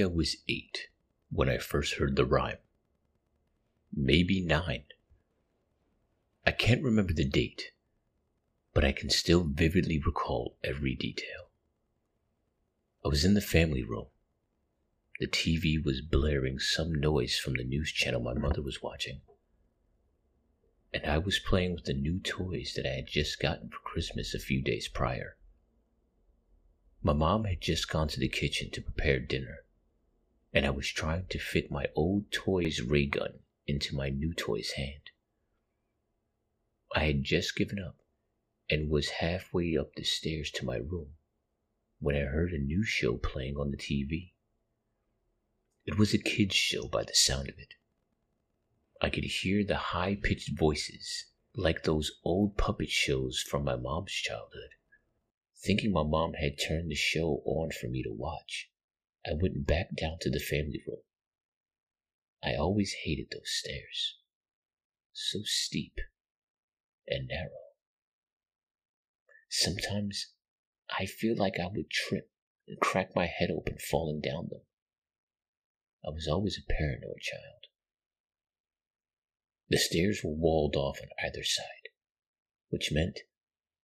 I was eight when I first heard the rhyme. Maybe nine. I can't remember the date, but I can still vividly recall every detail. I was in the family room. The TV was blaring some noise from the news channel my mother was watching. And I was playing with the new toys that I had just gotten for Christmas a few days prior. My mom had just gone to the kitchen to prepare dinner, and I was trying to fit my old toy's ray gun into my new toy's hand. I had just given up and was halfway up the stairs to my room when I heard a new show playing on the TV. It was a kid's show by the sound of it. I could hear the high pitched voices like those old puppet shows from my mom's childhood. Thinking my mom had turned the show on for me to watch, I went back down to the family room. I always hated those stairs. So steep and narrow. Sometimes I feel like I would trip and crack my head open falling down them. I was always a paranoid child. The stairs were walled off on either side, which meant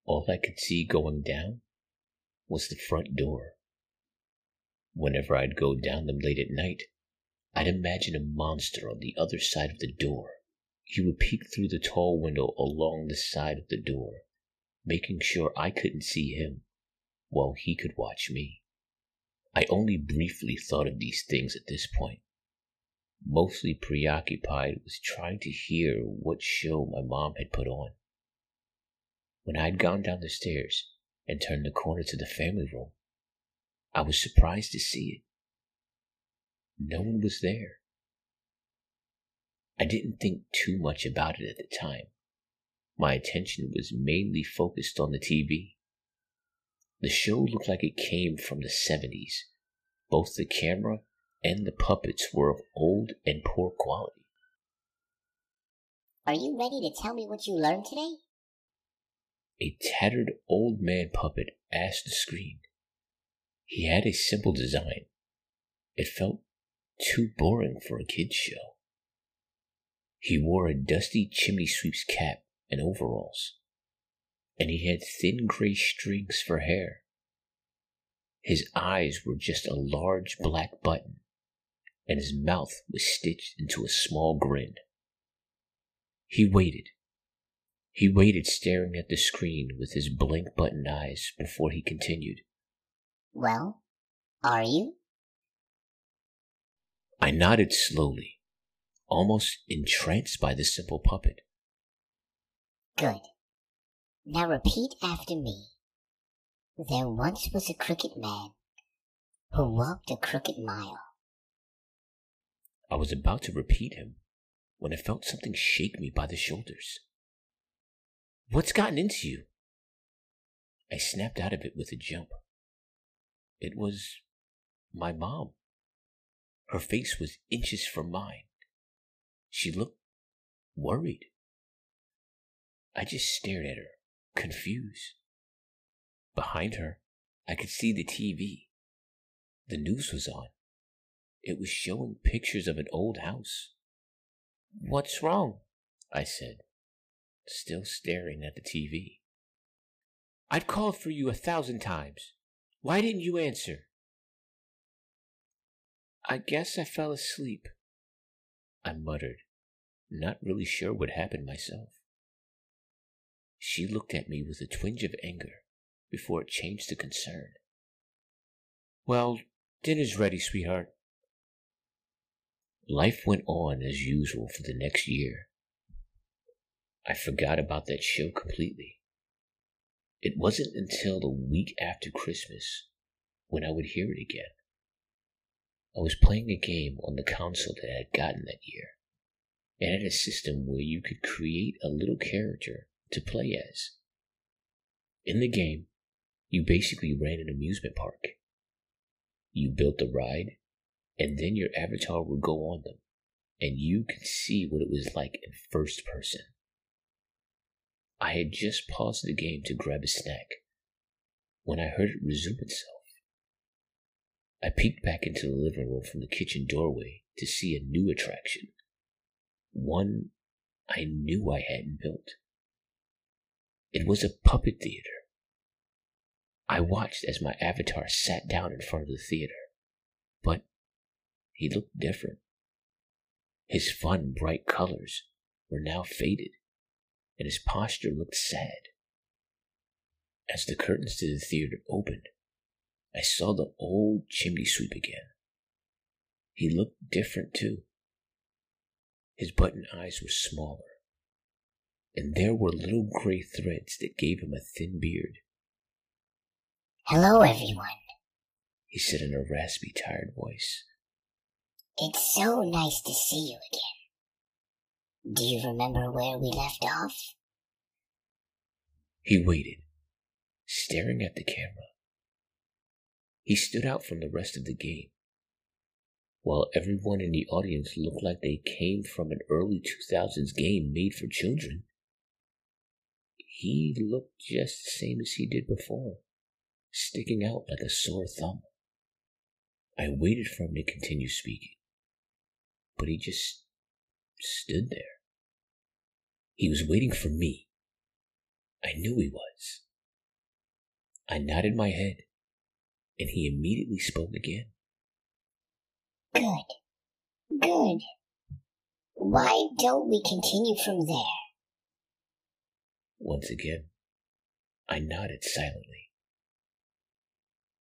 all I could see going down was the front door. Whenever I'd go down them late at night, I'd imagine a monster on the other side of the door. He would peek through the tall window along the side of the door, making sure I couldn't see him while he could watch me. I only briefly thought of these things at this point, mostly preoccupied with trying to hear what show my mom had put on. When I'd gone down the stairs, and turned the corner to the family room. I was surprised to see it. No one was there. I didn't think too much about it at the time. My attention was mainly focused on the TV. The show looked like it came from the 70s. Both the camera and the puppets were of old and poor quality. Are you ready to tell me what you learned today? A tattered old man puppet asked the screen. He had a simple design. It felt too boring for a kid's show. He wore a dusty chimney sweep's cap and overalls, and he had thin gray strings for hair. His eyes were just a large black button, and his mouth was stitched into a small grin. He waited he waited staring at the screen with his blank button eyes before he continued. Well, are you? I nodded slowly, almost entranced by the simple puppet. Good. Now repeat after me. There once was a crooked man who walked a crooked mile. I was about to repeat him when I felt something shake me by the shoulders. What's gotten into you? I snapped out of it with a jump. It was my mom. Her face was inches from mine. She looked worried. I just stared at her, confused. Behind her, I could see the TV. The news was on. It was showing pictures of an old house. What's wrong? I said still staring at the TV. I've called for you a thousand times. Why didn't you answer? I guess I fell asleep, I muttered, not really sure what happened myself. She looked at me with a twinge of anger before it changed to concern. Well, dinner's ready, sweetheart. Life went on as usual for the next year. I forgot about that show completely. It wasn't until the week after Christmas when I would hear it again. I was playing a game on the console that I had gotten that year. It had a system where you could create a little character to play as. In the game, you basically ran an amusement park. You built the ride, and then your avatar would go on them, and you could see what it was like in first person. I had just paused the game to grab a snack when I heard it resume itself. I peeked back into the living room from the kitchen doorway to see a new attraction. One I knew I hadn't built. It was a puppet theater. I watched as my avatar sat down in front of the theater, but he looked different. His fun, bright colors were now faded, and his posture looked sad. As the curtains to the theater opened, I saw the old chimney sweep again. He looked different too. His button eyes were smaller, and there were little gray threads that gave him a thin beard. Hello, everyone. He said in a raspy, tired voice. It's so nice to see you again. Do you remember where we left off? He waited, staring at the camera. He stood out from the rest of the game. While everyone in the audience looked like they came from an early 2000s game made for children, he looked just the same as he did before, sticking out like a sore thumb. I waited for him to continue speaking, but he just stood there. He was waiting for me. I knew he was. I nodded my head and he immediately spoke again. Good. Good. Why don't we continue from there? Once again, I nodded silently.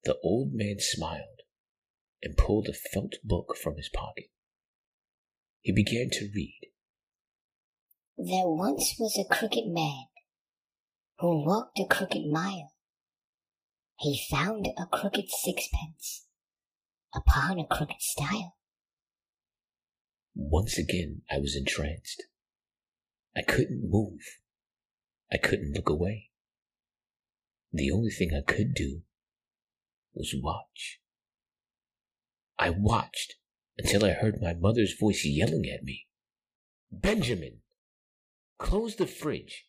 The old man smiled and pulled a felt book from his pocket. He began to read. There once was a crooked man who walked a crooked mile he found a crooked sixpence upon a crooked stile. Once again, I was entranced. I couldn't move. I couldn't look away. The only thing I could do was watch. I watched until I heard my mother's voice yelling at me. Benjamin, close the fridge.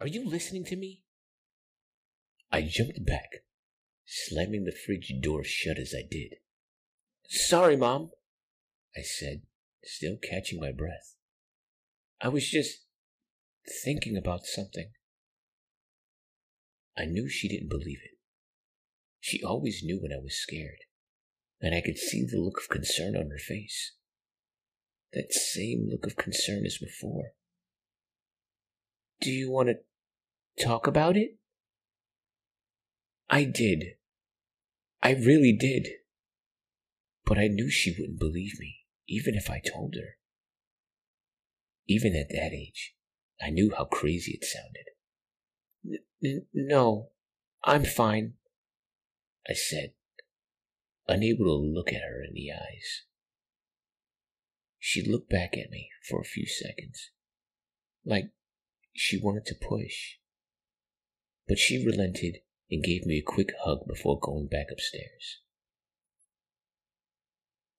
Are you listening to me? I jumped back slamming the fridge door shut as I did. Sorry, Mom, I said, still catching my breath. I was just thinking about something. I knew she didn't believe it. She always knew when I was scared, and I could see the look of concern on her face. That same look of concern as before. Do you want to talk about it? I did, I really did. But I knew she wouldn't believe me, even if I told her. Even at that age, I knew how crazy it sounded. N- no, I'm fine, I said, unable to look at her in the eyes. She looked back at me for a few seconds, like she wanted to push. But she relented and gave me a quick hug before going back upstairs.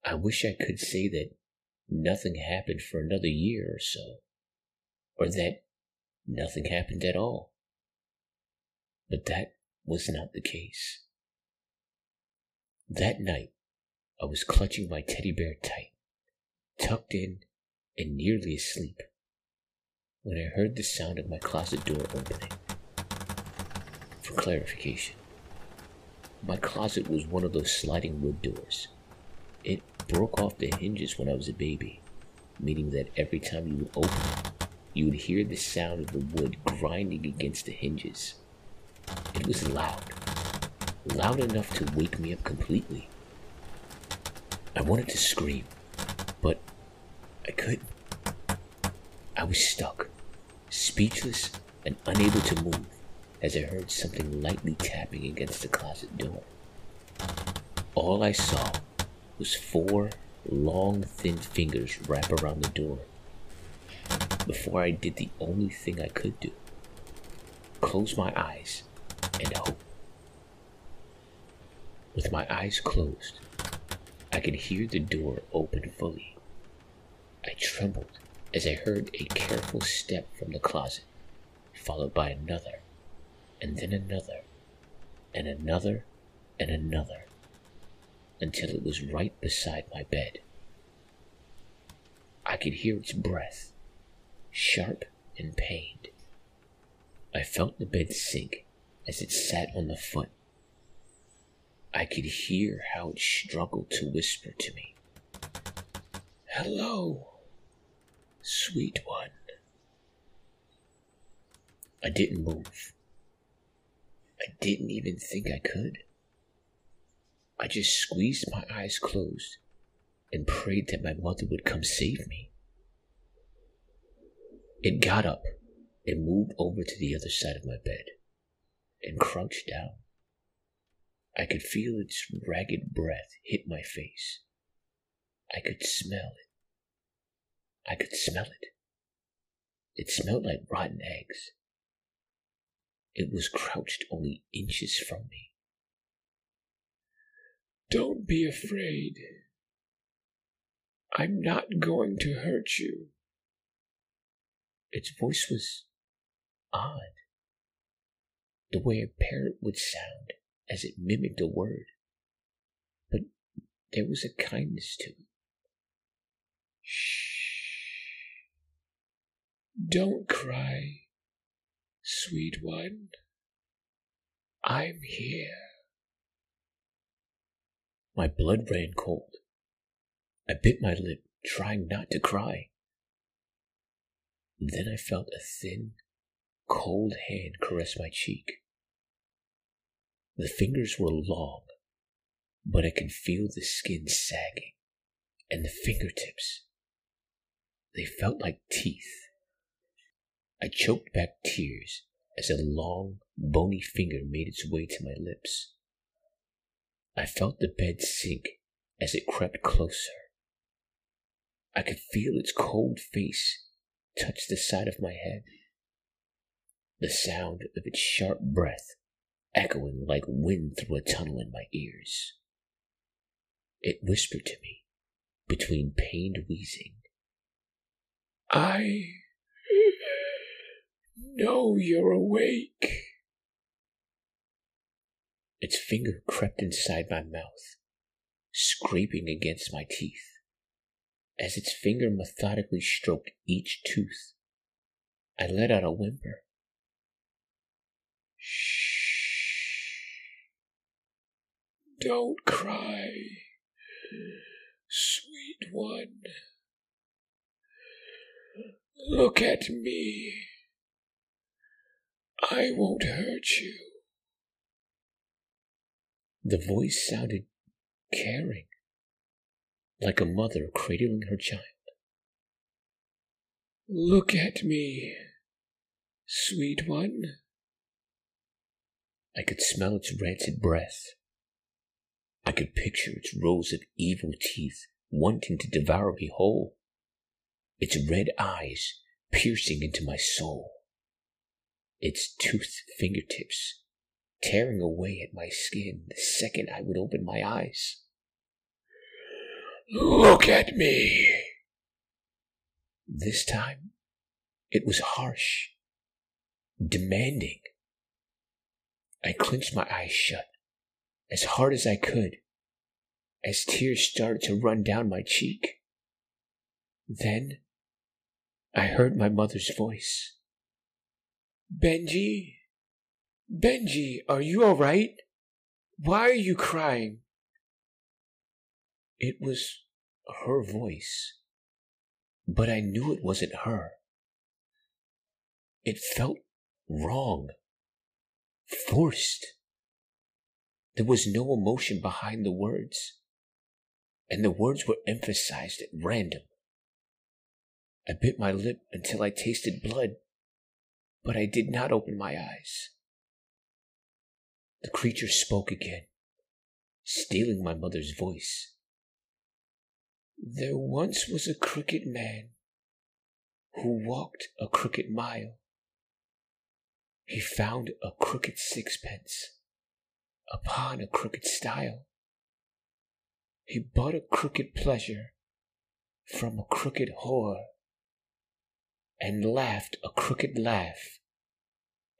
I wish I could say that nothing happened for another year or so, or that nothing happened at all. But that was not the case. That night, I was clutching my teddy bear tight, tucked in and nearly asleep, when I heard the sound of my closet door opening for clarification. My closet was one of those sliding wood doors. It broke off the hinges when I was a baby, meaning that every time you would open it, you would hear the sound of the wood grinding against the hinges. It was loud, loud enough to wake me up completely. I wanted to scream, but I couldn't. I was stuck, speechless and unable to move as I heard something lightly tapping against the closet door. All I saw was four long, thin fingers wrap around the door before I did the only thing I could do close my eyes and hope. With my eyes closed, I could hear the door open fully. I trembled as I heard a careful step from the closet, followed by another and then another, and another, and another, until it was right beside my bed. I could hear its breath, sharp and pained. I felt the bed sink as it sat on the foot. I could hear how it struggled to whisper to me. Hello, sweet one. I didn't move. I didn't even think I could. I just squeezed my eyes closed and prayed that my mother would come save me. It got up and moved over to the other side of my bed and crouched down. I could feel its ragged breath hit my face. I could smell it. I could smell it. It smelled like rotten eggs. It was crouched only inches from me. Don't be afraid. I'm not going to hurt you. Its voice was odd. The way a parrot would sound as it mimicked a word. But there was a kindness to it. Shh. Don't cry, sweet one. I'm here. My blood ran cold. I bit my lip, trying not to cry. Then I felt a thin, cold hand caress my cheek. The fingers were long, but I could feel the skin sagging, and the fingertips. They felt like teeth. I choked back tears as a long, bony finger made its way to my lips. I felt the bed sink as it crept closer. I could feel its cold face touch the side of my head. The sound of its sharp breath echoing like wind through a tunnel in my ears. It whispered to me between pained wheezing. I know you're awake. Its finger crept inside my mouth, scraping against my teeth. As its finger methodically stroked each tooth, I let out a whimper. Shh. Don't cry, sweet one. Look at me. I won't hurt you. The voice sounded caring, like a mother cradling her child. Look at me, sweet one. I could smell its rancid breath. I could picture its rows of evil teeth wanting to devour me whole, its red eyes piercing into my soul, its toothed fingertips tearing away at my skin the second I would open my eyes. Look at me! This time, it was harsh, demanding. I clenched my eyes shut as hard as I could as tears started to run down my cheek. Then I heard my mother's voice. Benji, Benji, are you all right? Why are you crying? It was her voice, but I knew it wasn't her. It felt wrong, forced. There was no emotion behind the words, and the words were emphasized at random. I bit my lip until I tasted blood, but I did not open my eyes. The creature spoke again, stealing my mother's voice. There once was a crooked man who walked a crooked mile. He found a crooked sixpence upon a crooked stile. He bought a crooked pleasure from a crooked whore and laughed a crooked laugh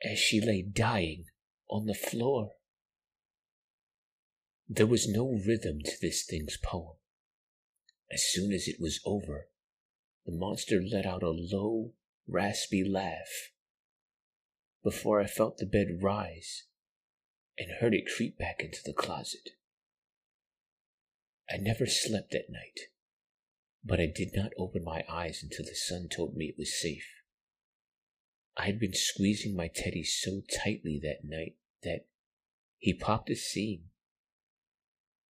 as she lay dying on the floor. There was no rhythm to this thing's poem. As soon as it was over, the monster let out a low, raspy laugh. Before I felt the bed rise and heard it creep back into the closet. I never slept that night, but I did not open my eyes until the sun told me it was safe. I had been squeezing my teddy so tightly that night that he popped a seam.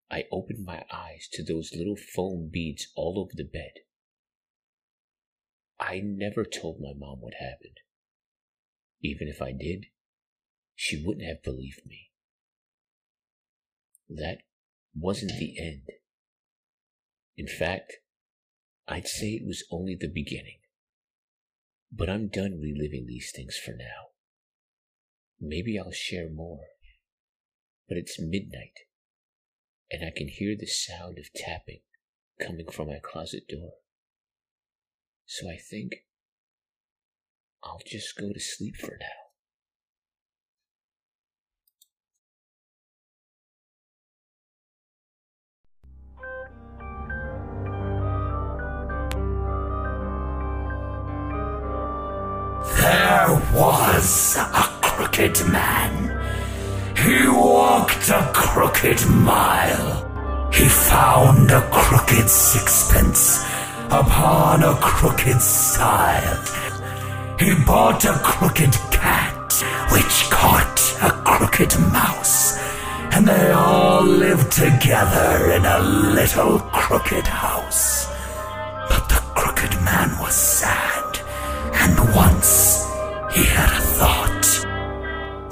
I opened my eyes to those little foam beads all over the bed. I never told my mom what happened. Even if I did, she wouldn't have believed me. That wasn't the end. In fact, I'd say it was only the beginning. But I'm done reliving these things for now. Maybe I'll share more. But it's midnight, and I can hear the sound of tapping coming from my closet door. So I think I'll just go to sleep for now. There was a crooked man. He walked a crooked mile. He found a crooked sixpence upon a crooked stile. He bought a crooked cat, which caught a crooked mouse. And they all lived together in a little crooked house.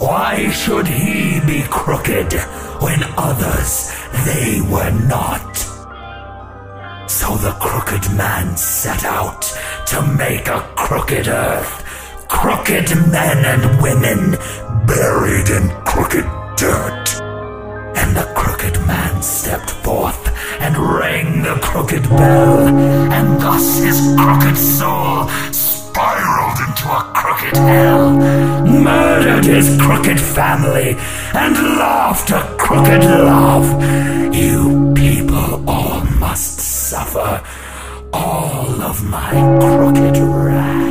Why should he be crooked when others they were not? So the crooked man set out to make a crooked earth, crooked men and women buried in crooked dirt. And the crooked man stepped forth and rang the crooked bell, and thus his crooked soul crooked hell, murdered his crooked family, and laughed a crooked laugh. You people all must suffer all of my crooked wrath.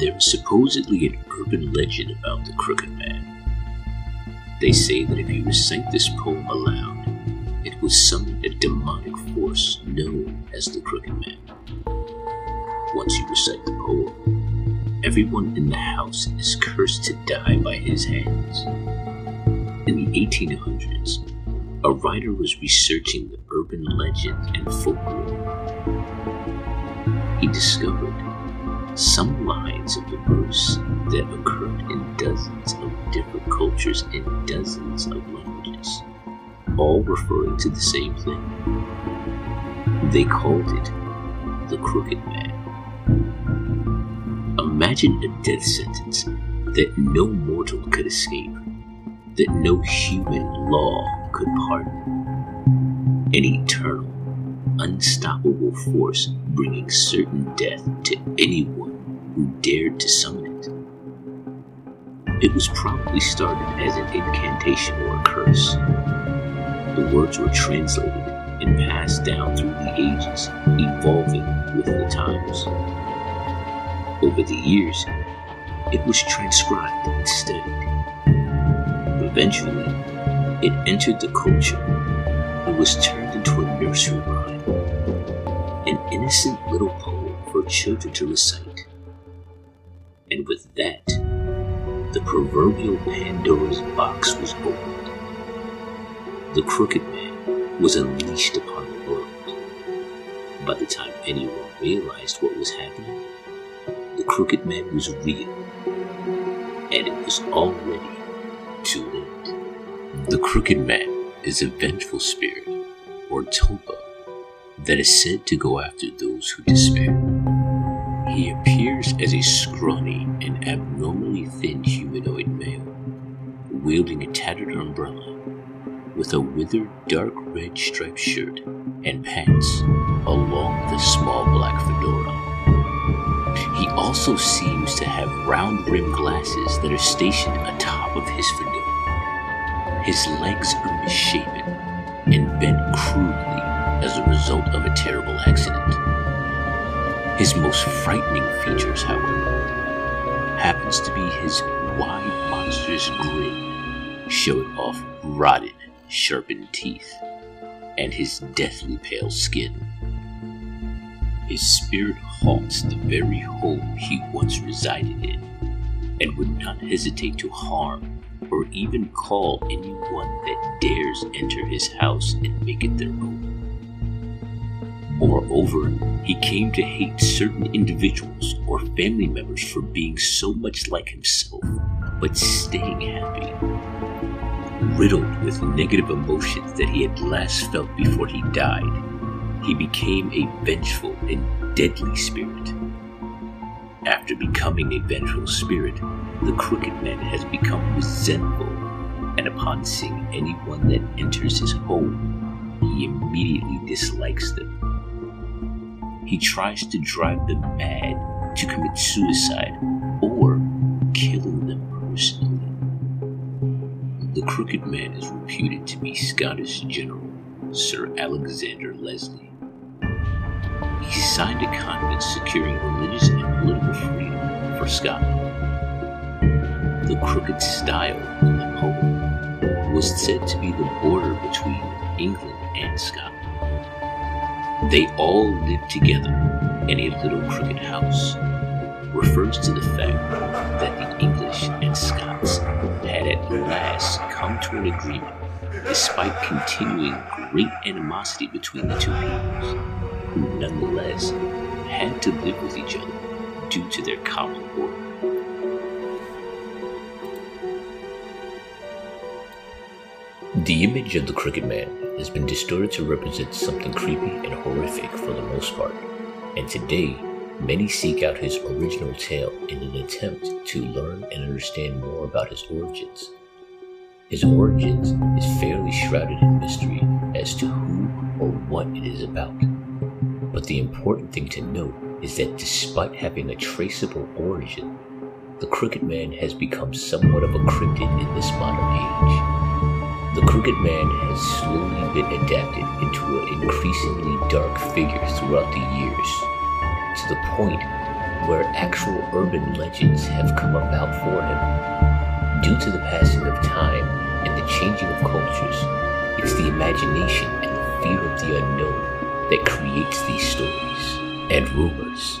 There is supposedly an urban legend about the Crooked Man. They say that if you recite this poem aloud, it will summon a demonic force known as the Crooked Man. Once you recite the poem, everyone in the house is cursed to die by his hands. In the 1800s, a writer was researching the urban legend and folklore. He discovered some lines of the verse that occurred in dozens of different cultures in dozens of languages, all referring to the same thing. They called it the Crooked Man. Imagine a death sentence that no mortal could escape, that no human law could pardon. An eternal, unstoppable force bringing certain death to anyone who dared to summon it. Was probably started as an incantation or a curse. The words were translated and passed down through the ages, evolving with the times. Over the years, it was transcribed and studied. Eventually, it entered the culture and was turned into a nursery rhyme, an innocent little poem for children to recite. And with that, the proverbial Pandora's box was opened. The crooked man was unleashed upon the world. By the time anyone realized what was happening, the crooked man was real, and it was already too late. The crooked man is a vengeful spirit, or tulpa, that is said to go after those who despair. He appears as a scrawny and abnormally thin male, wielding a tattered umbrella with a withered dark red striped shirt and pants, along with a small black fedora. He also seems to have round rimmed glasses that are stationed atop of his fedora. His legs are misshapen and bent crudely as a result of a terrible accident. His most frightening features, however, happens to be his wide, monstrous grin, showing off rotted, sharpened teeth, and his deathly pale skin. His spirit haunts the very home he once resided in, and would not hesitate to harm or even call anyone that dares enter his house and make it their own. Moreover, he came to hate certain individuals or family members for being so much like himself, but staying happy. Riddled with negative emotions that he had last felt before he died, he became a vengeful and deadly spirit. After becoming a vengeful spirit, the Crooked Man has become resentful, and upon seeing anyone that enters his home, he immediately dislikes them he tries to drive them mad to commit suicide Crooked Man is reputed to be Scottish General Sir Alexander Leslie. He signed a covenant securing religious and political freedom for Scotland. The crooked stile in the poem was said to be the border between England and Scotland. They all lived together in a little crooked house refers to the fact that the English and Scots had at last come to an agreement despite continuing great animosity between the two peoples, who nonetheless had to live with each other due to their common order. The image of the Crooked Man has been distorted to represent something creepy and horrific for the most part, and today many seek out his original tale in an attempt to learn and understand more about his origins. His origins is fairly shrouded in mystery as to who or what it is about. But the important thing to note is that despite having a traceable origin, the Crooked Man has become somewhat of a cryptid in this modern age. The Crooked Man has slowly been adapted into an increasingly dark figure throughout the years, to the point where actual urban legends have come about for him. Due to the passing of time and the changing of cultures, it's the imagination and the fear of the unknown that creates these stories and rumors.